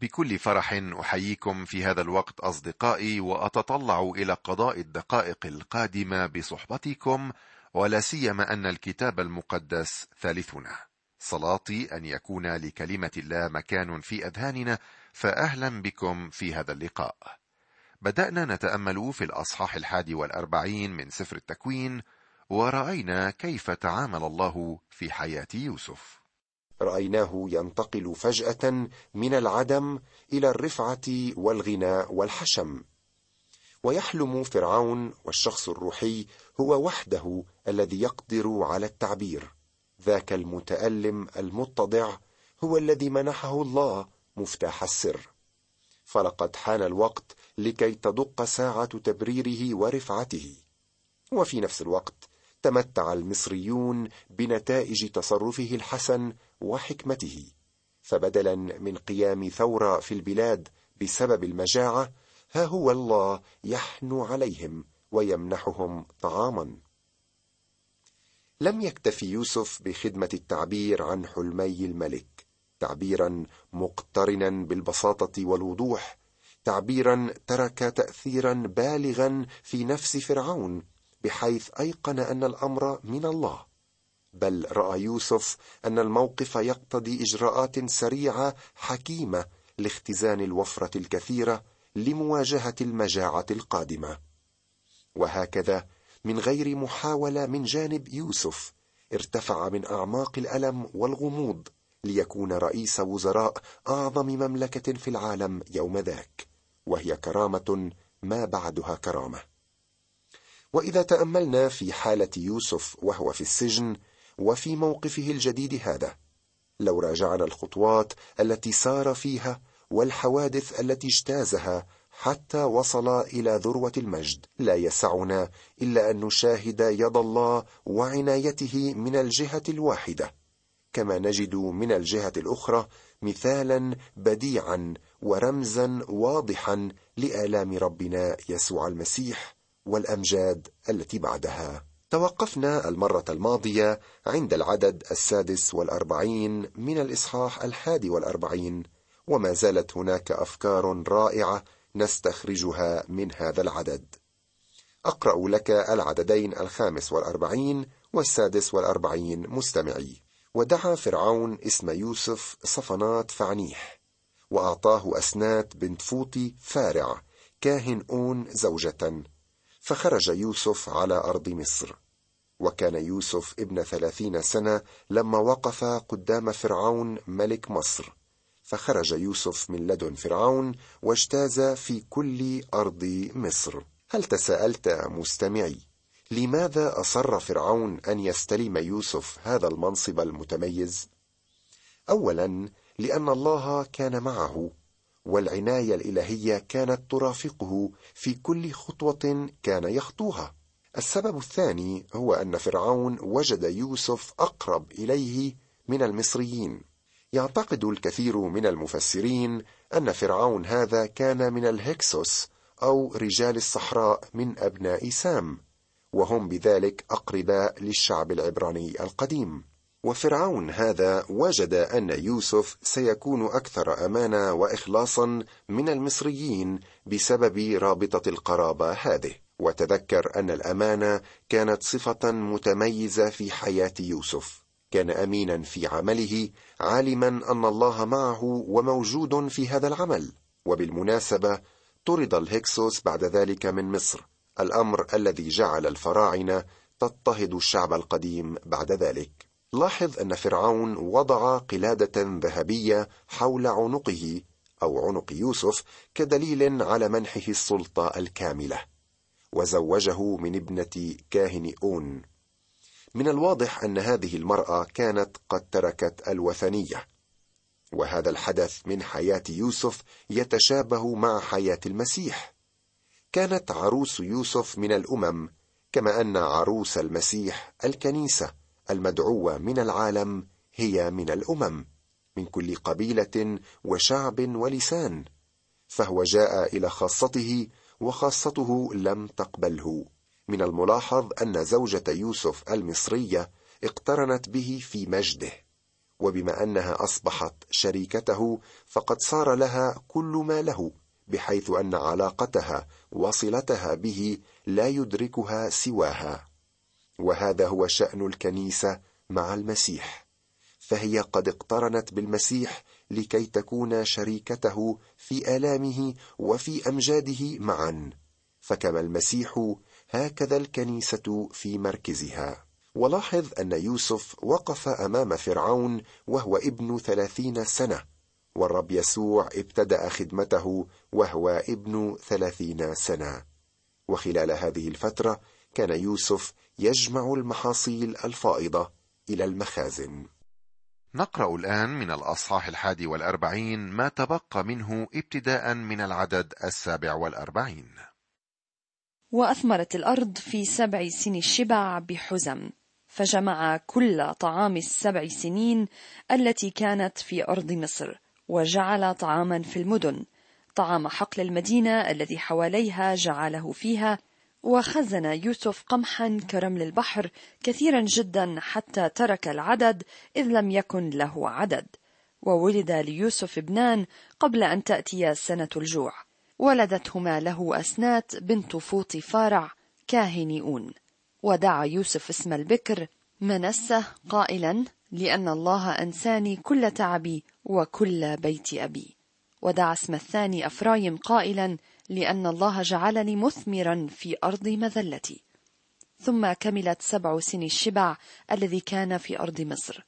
بكل فرح أحييكم في هذا الوقت أصدقائي وأتطلع إلى قضاء الدقائق القادمة بصحبتكم ولا سيما أن الكتاب المقدس ثالثنا. صلاتي أن يكون لكلمة الله مكان في أذهاننا فأهلا بكم في هذا اللقاء. بدأنا نتأمل في الأصحاح الحادي والأربعين من سفر التكوين ورأينا كيف تعامل الله في حياة يوسف. رأيناه ينتقل فجأة من العدم إلى الرفعة والغنى والحشم. ويحلم فرعون والشخص الروحي هو وحده الذي يقدر على التعبير. ذاك المتألم المتضع هو الذي منحه الله مفتاح السر. فلقد حان الوقت لكي تدق ساعة تبريره ورفعته. وفي نفس الوقت تمتع المصريون بنتائج تصرفه الحسن وحكمته فبدلا من قيام ثورة في البلاد بسبب المجاعة ها هو الله يحنو عليهم ويمنحهم طعاما. لم يكتفي يوسف بخدمة التعبير عن حلمي الملك تعبيرا مقترنا بالبساطة والوضوح تعبيرا ترك تاثيرا بالغا في نفس فرعون بحيث أيقن أن الأمر من الله. بل رأى يوسف أن الموقف يقتضي إجراءات سريعة حكيمة لاختزان الوفرة الكثيرة لمواجهة المجاعة القادمة. وهكذا من غير محاولة من جانب يوسف ارتفع من أعماق الألم والغموض ليكون رئيس وزراء أعظم مملكة في العالم يوم ذاك وهي كرامة ما بعدها كرامة. وإذا تأملنا في حالة يوسف وهو في السجن وفي موقفه الجديد هذا. لو راجعنا الخطوات التي سار فيها والحوادث التي اجتازها حتى وصل إلى ذروة المجد لا يسعنا إلا أن نشاهد يد الله وعنايته من الجهة الواحدة. كما نجد من الجهة الأخرى مثالا بديعا ورمزا واضحا لآلام ربنا يسوع المسيح والأمجاد التي بعدها. توقفنا المرة الماضية عند العدد السادس والأربعين من الإصحاح الحادي والأربعين وما زالت هناك أفكار رائعة نستخرجها من هذا العدد. أقرأ لك العددين الخامس والأربعين والسادس والأربعين مستمعي. ودعا فرعون اسم يوسف صفنات فعنيح وأعطاه أسنات بنت فوطي فارع كاهن أون زوجة. فخرج يوسف على أرض مصر وكان يوسف ابن ثلاثين سنة لما وقف قدام فرعون ملك مصر. فخرج يوسف من لدن فرعون واجتاز في كل أرض مصر. هل تساءلت مستمعي لماذا أصر فرعون أن يستلم يوسف هذا المنصب المتميز؟ اولا لأن الله كان معه. والعناية الإلهية كانت ترافقه في كل خطوة كان يخطوها. السبب الثاني هو أن فرعون وجد يوسف أقرب إليه من المصريين. يعتقد الكثير من المفسرين أن فرعون هذا كان من الهكسوس أو رجال الصحراء من أبناء سام وهم بذلك أقرباء للشعب العبراني القديم. وفرعون هذا وجد أن يوسف سيكون أكثر أمانة واخلاصا من المصريين بسبب رابطة القرابة هذه. وتذكر أن الأمانة كانت صفة متميزة في حياة يوسف. كان امينا في عمله عالما أن الله معه وموجود في هذا العمل. وبالمناسبة طرد الهكسوس بعد ذلك من مصر. الأمر الذي جعل الفراعنة تضطهد الشعب القديم بعد ذلك. لاحظ أن فرعون وضع قلادة ذهبية حول عنقه أو عنق يوسف كدليل على منحه السلطة الكاملة وزوجه من ابنة كاهن أون. من الواضح أن هذه المرأة كانت قد تركت الوثنية وهذا الحدث من حياة يوسف يتشابه مع حياة المسيح. كانت عروس يوسف من الأمم كما أن عروس المسيح الكنيسة. المدعوة من العالم هي من الأمم من كل قبيلة وشعب ولسان فهو جاء إلى خاصته وخاصته لم تقبله. من الملاحظ أن زوجة يوسف المصرية اقترنت به في مجده وبما أنها أصبحت شريكته فقد صار لها كل ما له بحيث أن علاقتها وصلتها به لا يدركها سواها. وهذا هو شأن الكنيسة مع المسيح فهي قد اقترنت بالمسيح لكي تكون شريكته في آلامه وفي أمجاده معا فكما المسيح هكذا الكنيسة في مركزها. ولاحظ أن يوسف وقف أمام فرعون وهو ابن ثلاثين سنة والرب يسوع ابتدأ خدمته وهو ابن ثلاثين سنة. وخلال هذه الفترة كان يوسف يجمع المحاصيل الفائضة إلى المخازن. نقرأ الآن من الأصحاح الحادي والأربعين ما تبقى منه ابتداء من العدد السابع والأربعين. وأثمرت الأرض في سبع سنين الشبع بحزم فجمع كل طعام السبع سنين التي كانت في أرض مصر وجعل طعاما في المدن طعام حقل المدينة الذي حواليها جعله فيها وخزن يوسف قمحا كرمل البحر كثيرا جدا حتى ترك العدد إذ لم يكن له عدد. وولد ليوسف ابنان قبل أن تأتي سنة الجوع. ولدتهما له أسنات بنت فوط فارع كاهن أون. ودعا يوسف اسم البكر منسة قائلا لأن الله أنساني كل تعبي وكل بيت أبي. ودعا اسم الثاني أفرايم قائلا لأن الله جعلني مثمرا في أرض مذلتي. ثم كملت سبع سن الشبع الذي كان في أرض مصر.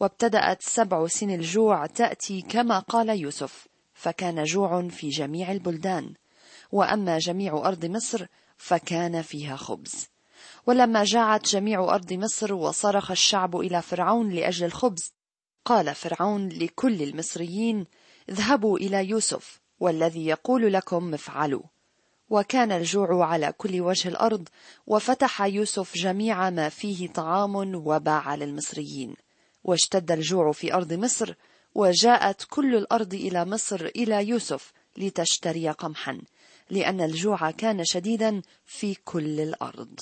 وابتدأت سبع سن الجوع تأتي كما قال يوسف فكان جوع في جميع البلدان. وأما جميع أرض مصر فكان فيها خبز. ولما جاعت جميع أرض مصر وصرخ الشعب إلى فرعون لأجل الخبز قال فرعون لكل المصريين اذهبوا إلى يوسف والذي يقول لكم افعلوا. وكان الجوع على كل وجه الأرض وفتح يوسف جميع ما فيه طعام وباع للمصريين. واشتد الجوع في أرض مصر وجاءت كل الأرض إلى مصر إلى يوسف لتشتري قمحا لأن الجوع كان شديدا في كل الأرض.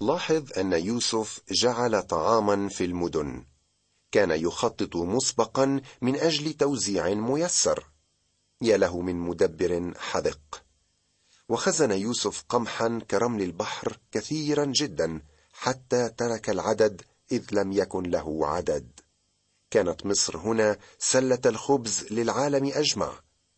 لاحظ أن يوسف جعل طعاما في المدن. كان يخطط مسبقا من أجل توزيع ميسر. يا له من مدبر حذق. وخزن يوسف قمحا كرمل البحر كثيرا جدا حتى ترك العدد إذ لم يكن له عدد. كانت مصر هنا سلة الخبز للعالم أجمع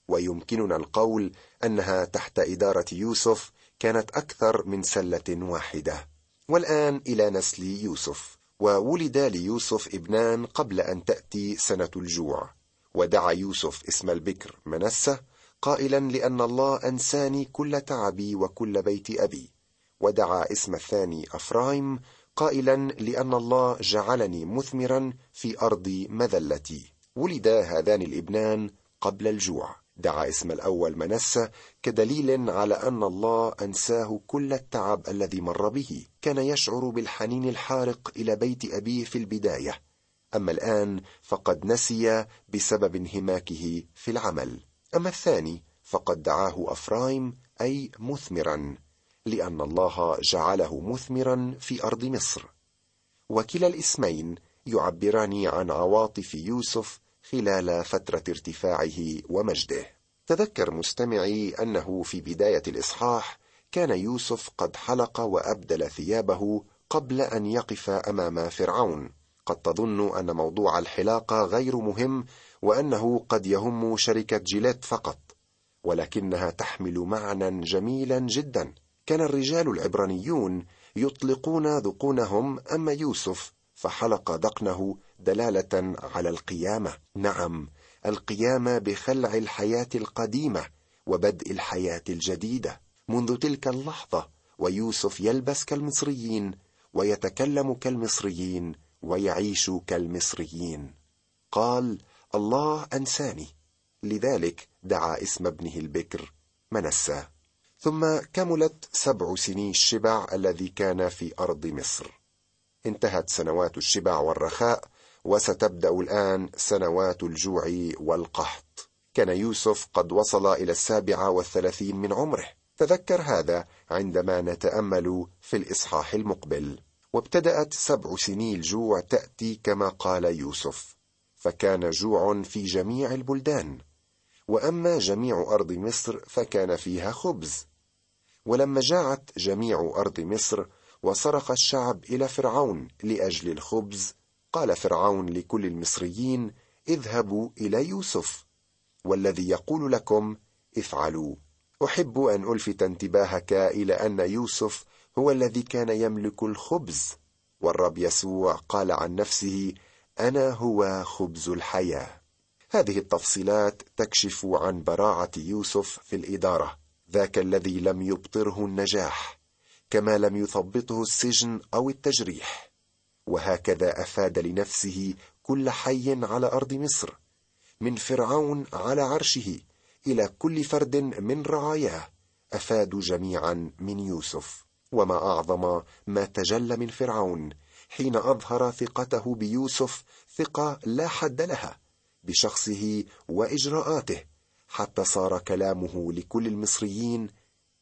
ويمكننا القول أنها تحت إدارة يوسف كانت أكثر من سلة واحدة. والآن إلى نسل يوسف وولد ليوسف ابنان قبل أن تأتي سنة الجوع. ودعا يوسف اسم البكر منسة قائلا لأن الله أنساني كل تعبي وكل بيت أبي. ودعا اسم الثاني أفرايم قائلا لأن الله جعلني مثمرا في أرض مذلتي. ولد هذان الابنان قبل الجوع. دعا اسم الأول منسة كدليل على أن الله أنساه كل التعب الذي مر به. كان يشعر بالحنين الحارق إلى بيت أبيه في البداية. أما الآن فقد نسي بسبب انهماكه في العمل أما الثاني فقد دعاه أفرايم أي مثمرا لأن الله جعله مثمرا في أرض مصر وكلا الاسمين يعبران عن عواطف يوسف خلال فترة ارتفاعه ومجده. تذكر مستمعي أنه في بداية الإصحاح كان يوسف قد حلق وأبدل ثيابه قبل أن يقف أمام فرعون. قد تظن أن موضوع الحلاقة غير مهم وأنه قد يهم شركة جيليت فقط، ولكنها تحمل معنى جميلا جدا. كان الرجال العبرانيون يطلقون ذقونهم أما يوسف فحلق دقنه دلالة على القيامة نعم القيامه بخلع الحياة القديمة وبدء الحياة الجديدة منذ تلك اللحظة ويوسف يلبس كالمصريين ويتكلم كالمصريين ويعيش كالمصريين. قال الله أنساني لذلك دعا اسم ابنه البكر منسى. ثم كملت سبع سنين الشبع الذي كان في أرض مصر. انتهت سنوات الشبع والرخاء وستبدأ الآن سنوات الجوع والقحط. كان يوسف قد وصل إلى السابعة والثلاثين من عمره. تذكر هذا عندما نتأمل في الإصحاح المقبل. وابتدأت سبع سني الجوع تأتي كما قال يوسف فكان جوع في جميع البلدان. وأما جميع أرض مصر فكان فيها خبز. ولما جاعت جميع أرض مصر وصرخ الشعب إلى فرعون لأجل الخبز قال فرعون لكل المصريين اذهبوا إلى يوسف والذي يقول لكم افعلوا أحب أن ألفت انتباهك إلى أن يوسف هو الذي كان يملك الخبز. والرب يسوع قال عن نفسه أنا هو خبز الحياة. هذه التفصيلات تكشف عن براعة يوسف في الإدارة. ذاك الذي لم يبطره النجاح كما لم يثبطه السجن أو التجريح. وهكذا أفاد لنفسه كل حي على أرض مصر من فرعون على عرشه إلى كل فرد من رعاياه. أفادوا جميعا من يوسف. وما أعظم ما تجلى من فرعون حين أظهر ثقته بيوسف ثقة لا حد لها بشخصه وإجراءاته حتى صار كلامه لكل المصريين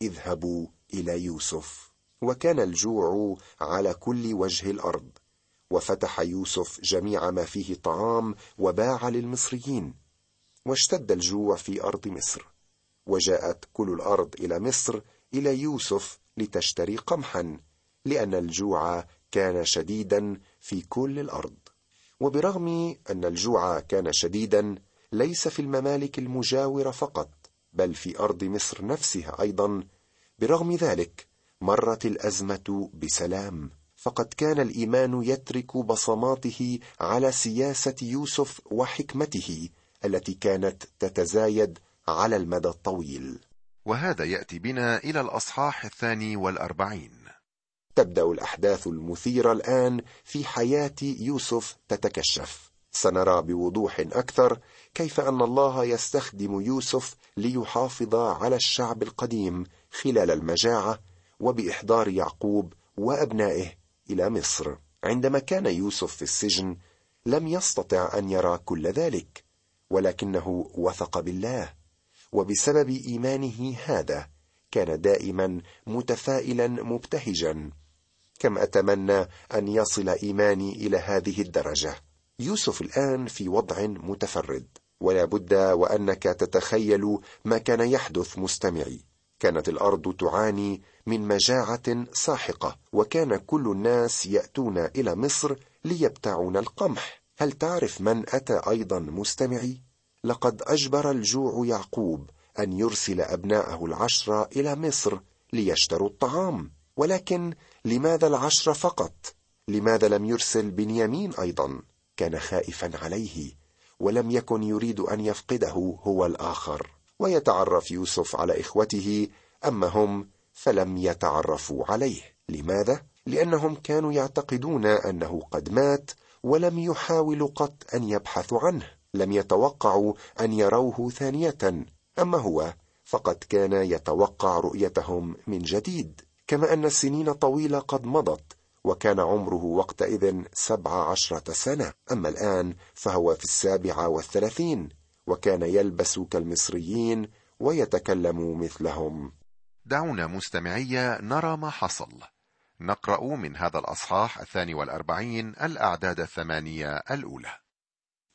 اذهبوا إلى يوسف. وكان الجوع على كل وجه الأرض وفتح يوسف جميع ما فيه طعام وباع للمصريين واشتد الجوع في أرض مصر وجاءت كل الأرض إلى مصر إلى يوسف لتشتري قمحا لأن الجوع كان شديدا في كل الأرض. وبرغم أن الجوع كان شديدا ليس في الممالك المجاورة فقط بل في أرض مصر نفسها أيضا. برغم ذلك مرت الأزمة بسلام فقد كان الإيمان يترك بصماته على سياسة يوسف وحكمته التي كانت تتزايد على المدى الطويل. وهذا يأتي بنا إلى الأصحاح الثاني والأربعين. تبدأ الأحداث المثيرة الآن في حياة يوسف تتكشف. سنرى بوضوح أكثر كيف أن الله يستخدم يوسف ليحافظ على الشعب القديم خلال المجاعة وبإحضار يعقوب وأبنائه إلى مصر. عندما كان يوسف في السجن لم يستطع أن يرى كل ذلك ولكنه وثق بالله. وبسبب إيمانه هذا كان دائما متفائلا مبتهجا كم أتمنى أن يصل إيماني إلى هذه الدرجة. يوسف الآن في وضع متفرد ولا بد وأنك تتخيل ما كان يحدث مستمعي. كانت الأرض تعاني من مجاعة ساحقة وكان كل الناس يأتون إلى مصر ليبتعون القمح. هل تعرف من أتى أيضا مستمعي؟ لقد أجبر الجوع يعقوب أن يرسل أبناءه العشره إلى مصر ليشتروا الطعام. ولكن لماذا العشره فقط؟ لماذا لم يرسل بنيامين أيضا؟ كان خائفا عليه ولم يكن يريد أن يفقده هو الآخر. ويتعرف يوسف على إخوته أما هم فلم يتعرفوا عليه. لماذا؟ لأنهم كانوا يعتقدون أنه قد مات ولم يحاولوا قط أن يبحثوا عنه. لم يتوقعوا أن يروه ثانية. أما هو فقد كان يتوقع رؤيتهم من جديد كما أن السنين طويلة قد مضت وكان عمره وقتئذ سبع عشرة سنة. أما الآن فهو في السابعة والثلاثين وكان يلبس كالمصريين ويتكلم مثلهم. دعونا مستمعي نرى ما حصل. نقرأ من هذا الأصحاح الثاني والأربعين الأعداد الثمانية الأولى.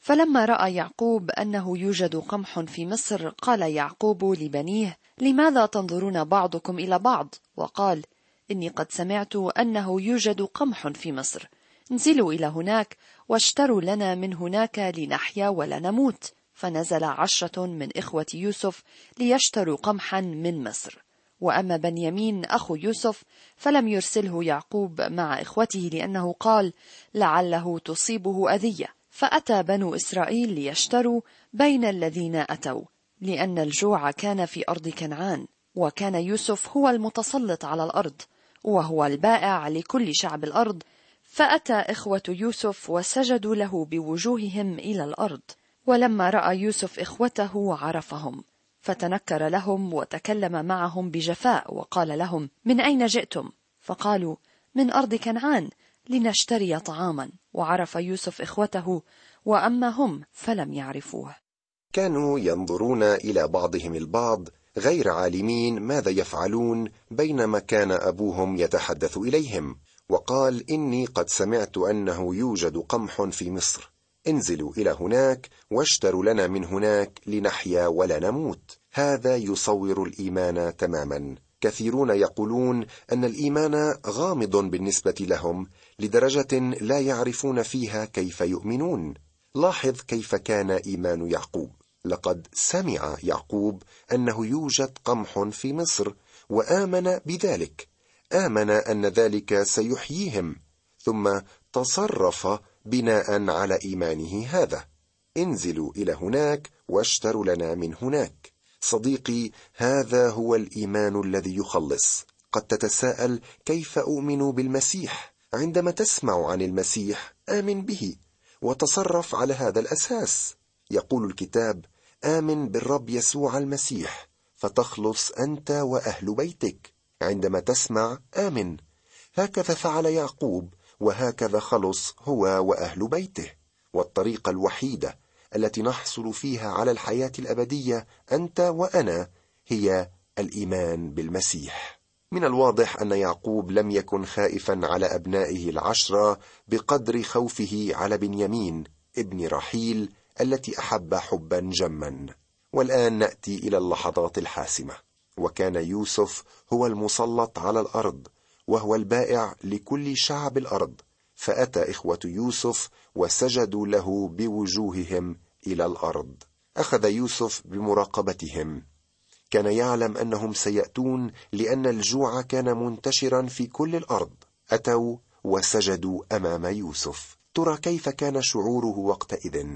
فلما رأى يعقوب أنه يوجد قمح في مصر قال يعقوب لبنيه لماذا تنظرون بعضكم إلى بعض؟ وقال إني قد سمعت أنه يوجد قمح في مصر. انزلوا إلى هناك واشتروا لنا من هناك لنحيا ولا نموت فنزل عشرة من إخوة يوسف ليشتروا قمحا من مصر. وأما بنيامين أخو يوسف فلم يرسله يعقوب مع إخوته لأنه قال لعله تصيبه أذية. فأتى بنو إسرائيل ليشتروا بين الذين أتوا لأن الجوع كان في أرض كنعان وكان يوسف هو المتسلط على الأرض وهو البائع لكل شعب الأرض فأتى إخوة يوسف وسجدوا له بوجوههم إلى الأرض. ولما رأى يوسف إخوته عرفهم فتنكر لهم وتكلم معهم بجفاء وقال لهم من أين جئتم؟ فقالوا من أرض كنعان لنشتري طعاما. وعرف يوسف إخوته وأما هم فلم يعرفوه. كانوا ينظرون إلى بعضهم البعض غير عالمين ماذا يفعلون بينما كان أبوهم يتحدث إليهم وقال إني قد سمعت أنه يوجد قمح في مصر. انزلوا إلى هناك واشتروا لنا من هناك لنحيا ولا نموت. هذا يصور الإيمان تماما. كثيرون يقولون أن الإيمان غامض بالنسبة لهم لدرجة لا يعرفون فيها كيف يؤمنون. لاحظ كيف كان إيمان يعقوب. لقد سمع يعقوب أنه يوجد قمح في مصر وآمن بذلك. آمن أن ذلك سيحييهم ثم تصرف بناء على إيمانه هذا. انزلوا إلى هناك واشتروا لنا من هناك. صديقي هذا هو الإيمان الذي يخلص. قد تتساءل كيف أؤمن بالمسيح؟ عندما تسمع عن المسيح آمن به وتصرف على هذا الأساس. يقول الكتاب آمن بالرب يسوع المسيح فتخلص أنت وأهل بيتك. عندما تسمع آمن. هكذا فعل يعقوب وهكذا خلص هو وأهل بيته. والطريقة الوحيدة التي نحصل فيها على الحياة الأبدية أنت وأنا هي الإيمان بالمسيح. من الواضح أن يعقوب لم يكن خائفا على أبنائه العشرة بقدر خوفه على بنيامين ابن رحيل التي أحب حبا جما. والآن نأتي إلى اللحظات الحاسمة. وكان يوسف هو المسلط على الأرض وهو البائع لكل شعب الأرض. فأتى إخوة يوسف وسجدوا له بوجوههم إلى الأرض. أخذ يوسف بمراقبتهم. كان يعلم أنهم سيأتون لأن الجوع كان منتشرا في كل الأرض. أتوا وسجدوا أمام يوسف. ترى كيف كان شعوره وقتئذ؟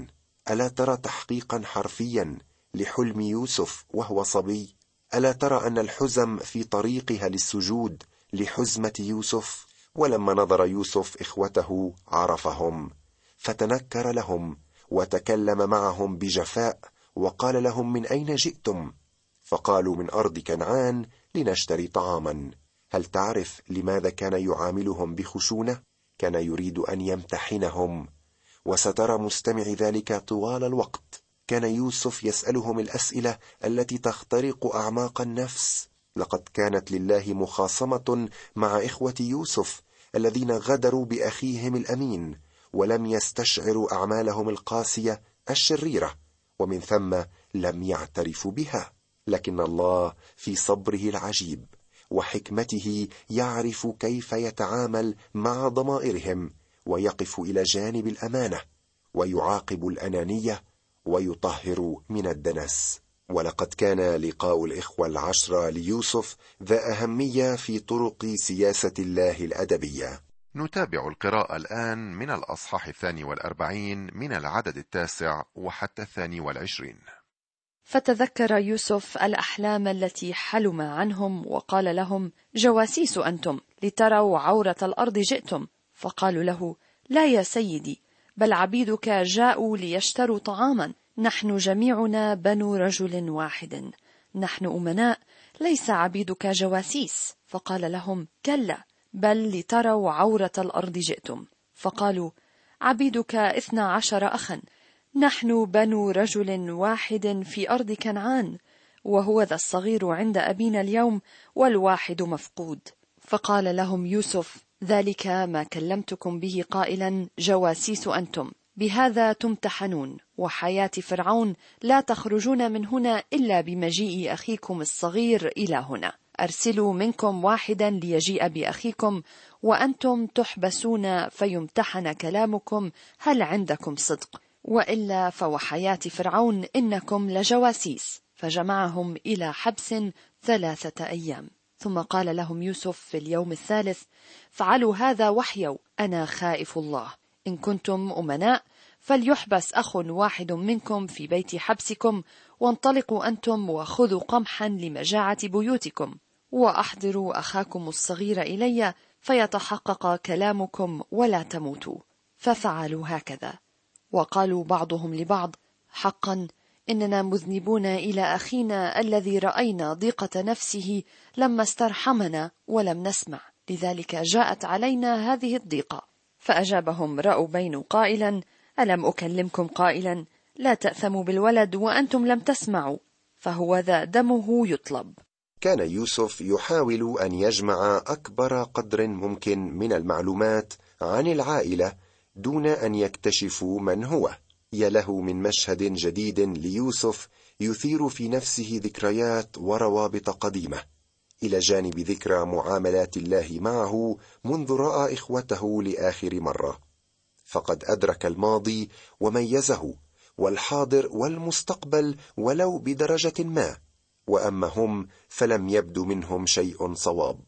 ألا ترى تحقيقا حرفيا لحلم يوسف وهو صبي؟ ألا ترى أن الحزم في طريقها للسجود لحزمة يوسف؟ ولما نظر يوسف إخوته عرفهم. فتنكر لهم وتكلم معهم بجفاء وقال لهم من أين جئتم؟ فقالوا من أرض كنعان لنشتري طعاما. هل تعرف لماذا كان يعاملهم بخشونة؟ كان يريد أن يمتحنهم. وسترى مستمع ذلك طوال الوقت. كان يوسف يسألهم الأسئلة التي تخترق أعماق النفس. لقد كانت لله مخاصمة مع إخوة يوسف الذين غدروا بأخيهم الأمين. ولم يستشعروا أعمالهم القاسية الشريرة ومن ثم لم يعترفوا بها. لكن الله في صبره العجيب وحكمته يعرف كيف يتعامل مع ضمائرهم ويقف إلى جانب الأمانة ويعاقب الأنانية ويطهر من الدنس. ولقد كان لقاء الإخوة العشرة ليوسف ذا أهمية في طرق سياسة الله الأدبية. نتابع القراءة الآن من الأصحاح الثاني والأربعين من العدد التاسع وحتى الثاني والعشرين. فتذكر يوسف الأحلام التي حلم عنهم وقال لهم جواسيس أنتم لتروا عورة الأرض جئتم. فقالوا له لا يا سيدي بل عبيدك جاءوا ليشتروا طعاما نحن جميعنا بنو رجل واحد. نحن أمناء ليس عبيدك جواسيس. فقال لهم كلا بل لتروا عورة الأرض جئتم. فقالوا عبيدك اثنا عشر أخا نحن بنو رجل واحد في أرض كنعان وهو ذا الصغير عند أبينا اليوم والواحد مفقود. فقال لهم يوسف ذلك ما كلمتكم به قائلا جواسيس أنتم. بهذا تمتحنون وحياة فرعون لا تخرجون من هنا إلا بمجيء أخيكم الصغير إلى هنا. أرسلوا منكم واحدا ليجيء بأخيكم وأنتم تحبسون فيمتحن كلامكم هل عندكم صدق؟ وإلا فوحياة فرعون إنكم لجواسيس. فجمعهم إلى حبس ثلاثة أيام. ثم قال لهم يوسف في اليوم الثالث فعلوا هذا وحيوا أنا خائف الله. إن كنتم أمناء فليحبس أخ واحد منكم في بيت حبسكم وانطلقوا أنتم وخذوا قمحا لمجاعة بيوتكم. واحضروا أخاكم الصغير إلي فيتحقق كلامكم ولا تموتوا. ففعلوا هكذا. وقالوا بعضهم لبعض حقا إننا مذنبون إلى أخينا الذي رأينا ضيقة نفسه لما استرحمنا ولم نسمع. لذلك جاءت علينا هذه الضيقة. فأجابهم رأوبين قائلا ألم أكلمكم قائلا؟ لا تأثموا بالولد وأنتم لم تسمعوا. فهو ذا دمه يطلب. كان يوسف يحاول أن يجمع أكبر قدر ممكن من المعلومات عن العائلة دون أن يكتشفوا من هو. يا له من مشهد جديد ليوسف يثير في نفسه ذكريات وروابط قديمة. إلى جانب ذكرى معاملات الله معه منذ رأى إخوته لآخر مرة. فقد أدرك الماضي وميزه والحاضر والمستقبل ولو بدرجة ما. وأما هم فلم يبدو منهم شيء صواب.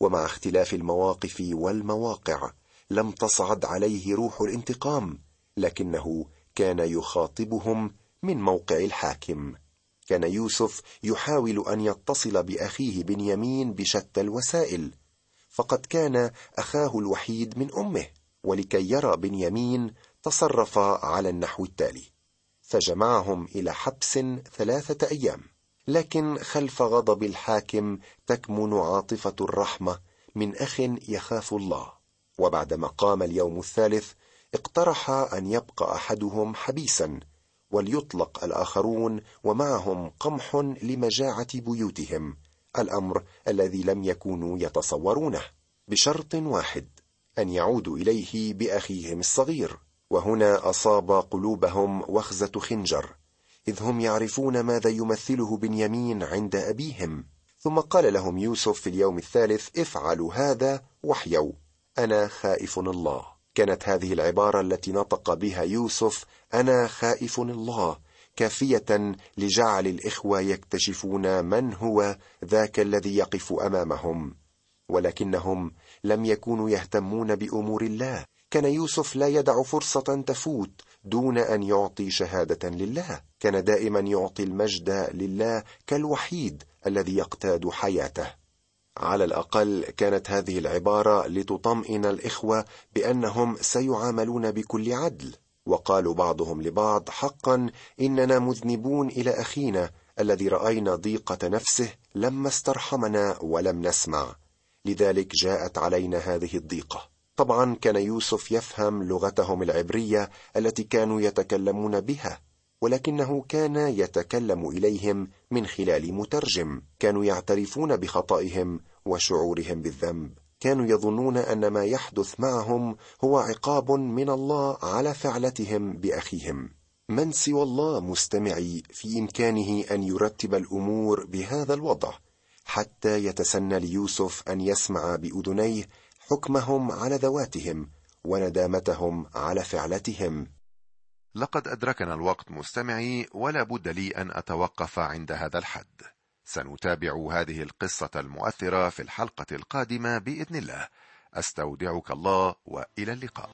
ومع اختلاف المواقف والمواقع لم تصعد عليه روح الانتقام لكنه كان يخاطبهم من موقع الحاكم. كان يوسف يحاول أن يتصل بأخيه بنيامين بشتى الوسائل فقد كان أخاه الوحيد من أمه ولكي يرى بنيامين تصرف على النحو التالي. فجمعهم إلى حبس ثلاثة أيام. لكن خلف غضب الحاكم تكمن عاطفة الرحمة من أخ يخاف الله. وبعدما قام اليوم الثالث اقترح أن يبقى أحدهم حبيسا وليطلق الآخرون ومعهم قمح لمجاعة بيوتهم الأمر الذي لم يكونوا يتصورونه. بشرط واحد أن يعودوا إليه بأخيهم الصغير. وهنا أصاب قلوبهم وخزة خنجر. إذ هم يعرفون ماذا يمثله بنيامين عند أبيهم. ثم قال لهم يوسف في اليوم الثالث افعلوا هذا واحيوا. أنا خائف الله. كانت هذه العبارة التي نطق بها يوسف أنا خائف الله. كافية لجعل الإخوة يكتشفون من هو ذاك الذي يقف أمامهم. ولكنهم لم يكونوا يهتمون بأمور الله. كان يوسف لا يدع فرصة تفوت. دون أن يعطي شهادة لله كان دائما يعطي المجد لله كالوحيد الذي يقتاد حياته. على الأقل كانت هذه العبارة لتطمئن الإخوة بأنهم سيعاملون بكل عدل وقالوا بعضهم لبعض حقا إننا مذنبون إلى أخينا الذي رأينا ضيقة نفسه لما استرحمنا ولم نسمع. لذلك جاءت علينا هذه الضيقة. طبعا كان يوسف يفهم لغتهم العبرية التي كانوا يتكلمون بها ولكنه كان يتكلم إليهم من خلال مترجم. كانوا يعترفون بخطئهم وشعورهم بالذنب. كانوا يظنون أن ما يحدث معهم هو عقاب من الله على فعلتهم بأخيهم. من سوى الله مستمعي في إمكانه أن يرتب الأمور بهذا الوضع حتى يتسنى ليوسف أن يسمع بأذنيه حكمهم على ذواتهم وندامتهم على فعلتهم. لقد أدركنا الوقت مستمعي ولا بد لي أن أتوقف عند هذا الحد. سنتابع هذه القصة المؤثرة في الحلقة القادمة بإذن الله. أستودعك الله وإلى اللقاء.